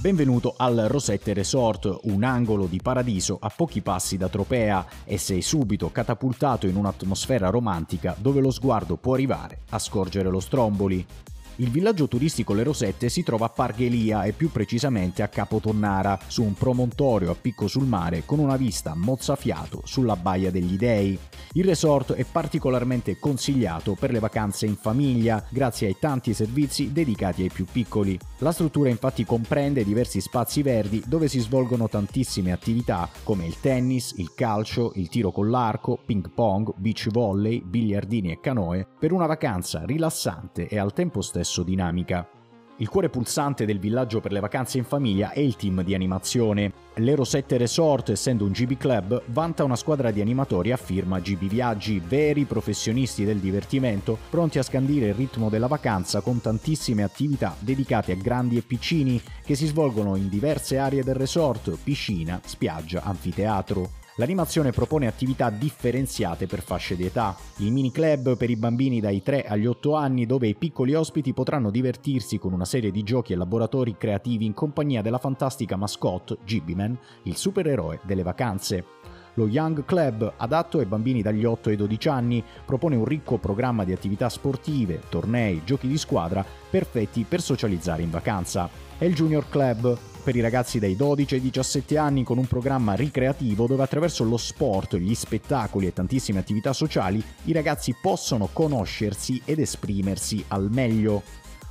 Benvenuto al Rosette Resort, un angolo di paradiso a pochi passi da Tropea e sei subito catapultato in un'atmosfera romantica dove lo sguardo può arrivare a scorgere lo Stromboli. Il villaggio turistico Le Rosette si trova a Parghelia e più precisamente a Capotonnara, su un promontorio a picco sul mare con una vista mozzafiato sulla Baia degli Dei. Il resort è particolarmente consigliato per le vacanze in famiglia, grazie ai tanti servizi dedicati ai più piccoli. La struttura infatti comprende diversi spazi verdi dove si svolgono tantissime attività come il tennis, il calcio, il tiro con l'arco, ping pong, beach volley, biliardini e canoe, per una vacanza rilassante e al tempo stesso stesso dinamica. Il cuore pulsante del villaggio per le vacanze in famiglia è il team di animazione. L'Ero 7 Resort, essendo un GB Club, vanta una squadra di animatori a firma GB Viaggi, veri professionisti del divertimento, pronti a scandire il ritmo della vacanza con tantissime attività dedicate a grandi e piccini che si svolgono in diverse aree del resort, piscina, spiaggia, anfiteatro. L'animazione propone attività differenziate per fasce di età. Il mini club per i bambini dai 3 agli 8 anni dove i piccoli ospiti potranno divertirsi con una serie di giochi e laboratori creativi in compagnia della fantastica mascotte Gibbyman, il supereroe delle vacanze. Lo Young Club, adatto ai bambini dagli 8 ai 12 anni, propone un ricco programma di attività sportive, tornei, giochi di squadra, perfetti per socializzare in vacanza. E il Junior Club, per i ragazzi dai 12 ai 17 anni con un programma ricreativo dove attraverso lo sport, gli spettacoli e tantissime attività sociali i ragazzi possono conoscersi ed esprimersi al meglio.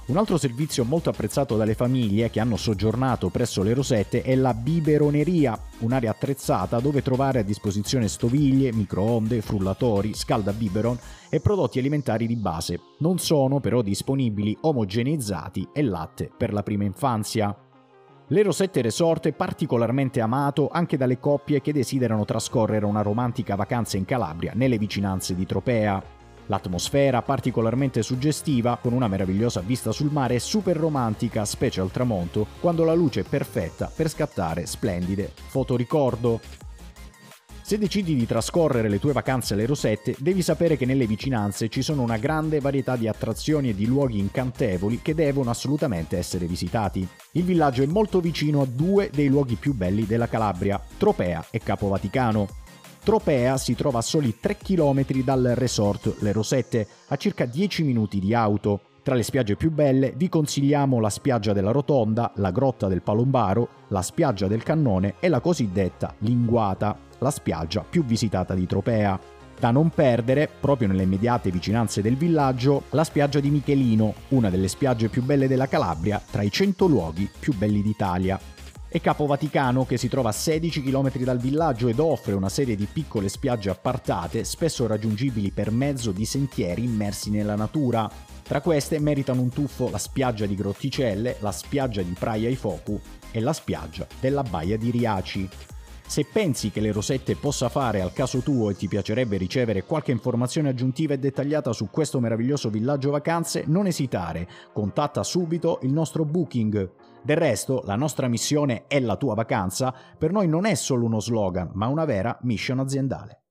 Un altro servizio molto apprezzato dalle famiglie che hanno soggiornato presso le Rosette è la biberoneria, un'area attrezzata dove trovare a disposizione stoviglie, microonde, frullatori, scaldabiberon e prodotti alimentari di base. Non sono però disponibili omogeneizzati e latte per la prima infanzia. L'Ero 7 Resort è particolarmente amato anche dalle coppie che desiderano trascorrere una romantica vacanza in Calabria nelle vicinanze di Tropea. L'atmosfera particolarmente suggestiva, con una meravigliosa vista sul mare, è super romantica, specie al tramonto, quando la luce è perfetta per scattare splendide fotoricordo. Se decidi di trascorrere le tue vacanze alle Rosette, devi sapere che nelle vicinanze ci sono una grande varietà di attrazioni e di luoghi incantevoli che devono assolutamente essere visitati. Il villaggio è molto vicino a due dei luoghi più belli della Calabria, Tropea e Capo Vaticano. Tropea si trova a soli 3 km dal resort Le Rosette, a circa 10 minuti di auto. Tra le spiagge più belle vi consigliamo la spiaggia della Rotonda, la grotta del Palombaro, la spiaggia del Cannone e la cosiddetta Linguata, la spiaggia più visitata di Tropea. Da non perdere, proprio nelle immediate vicinanze del villaggio, la spiaggia di Michelino, una delle spiagge più belle della Calabria, tra i 100 luoghi più belli d'Italia. E Capo Vaticano, che si trova a 16 km dal villaggio ed offre una serie di piccole spiagge appartate, spesso raggiungibili per mezzo di sentieri immersi nella natura. Tra queste meritano un tuffo la spiaggia di Grotticelle, la spiaggia di Praia ai Focu e la spiaggia della Baia di Riaci. Se pensi che le rosette possa fare al caso tuo e ti piacerebbe ricevere qualche informazione aggiuntiva e dettagliata su questo meraviglioso villaggio vacanze, non esitare, contatta subito il nostro booking. Del resto, la nostra missione è la tua vacanza, per noi non è solo uno slogan, ma una vera mission aziendale.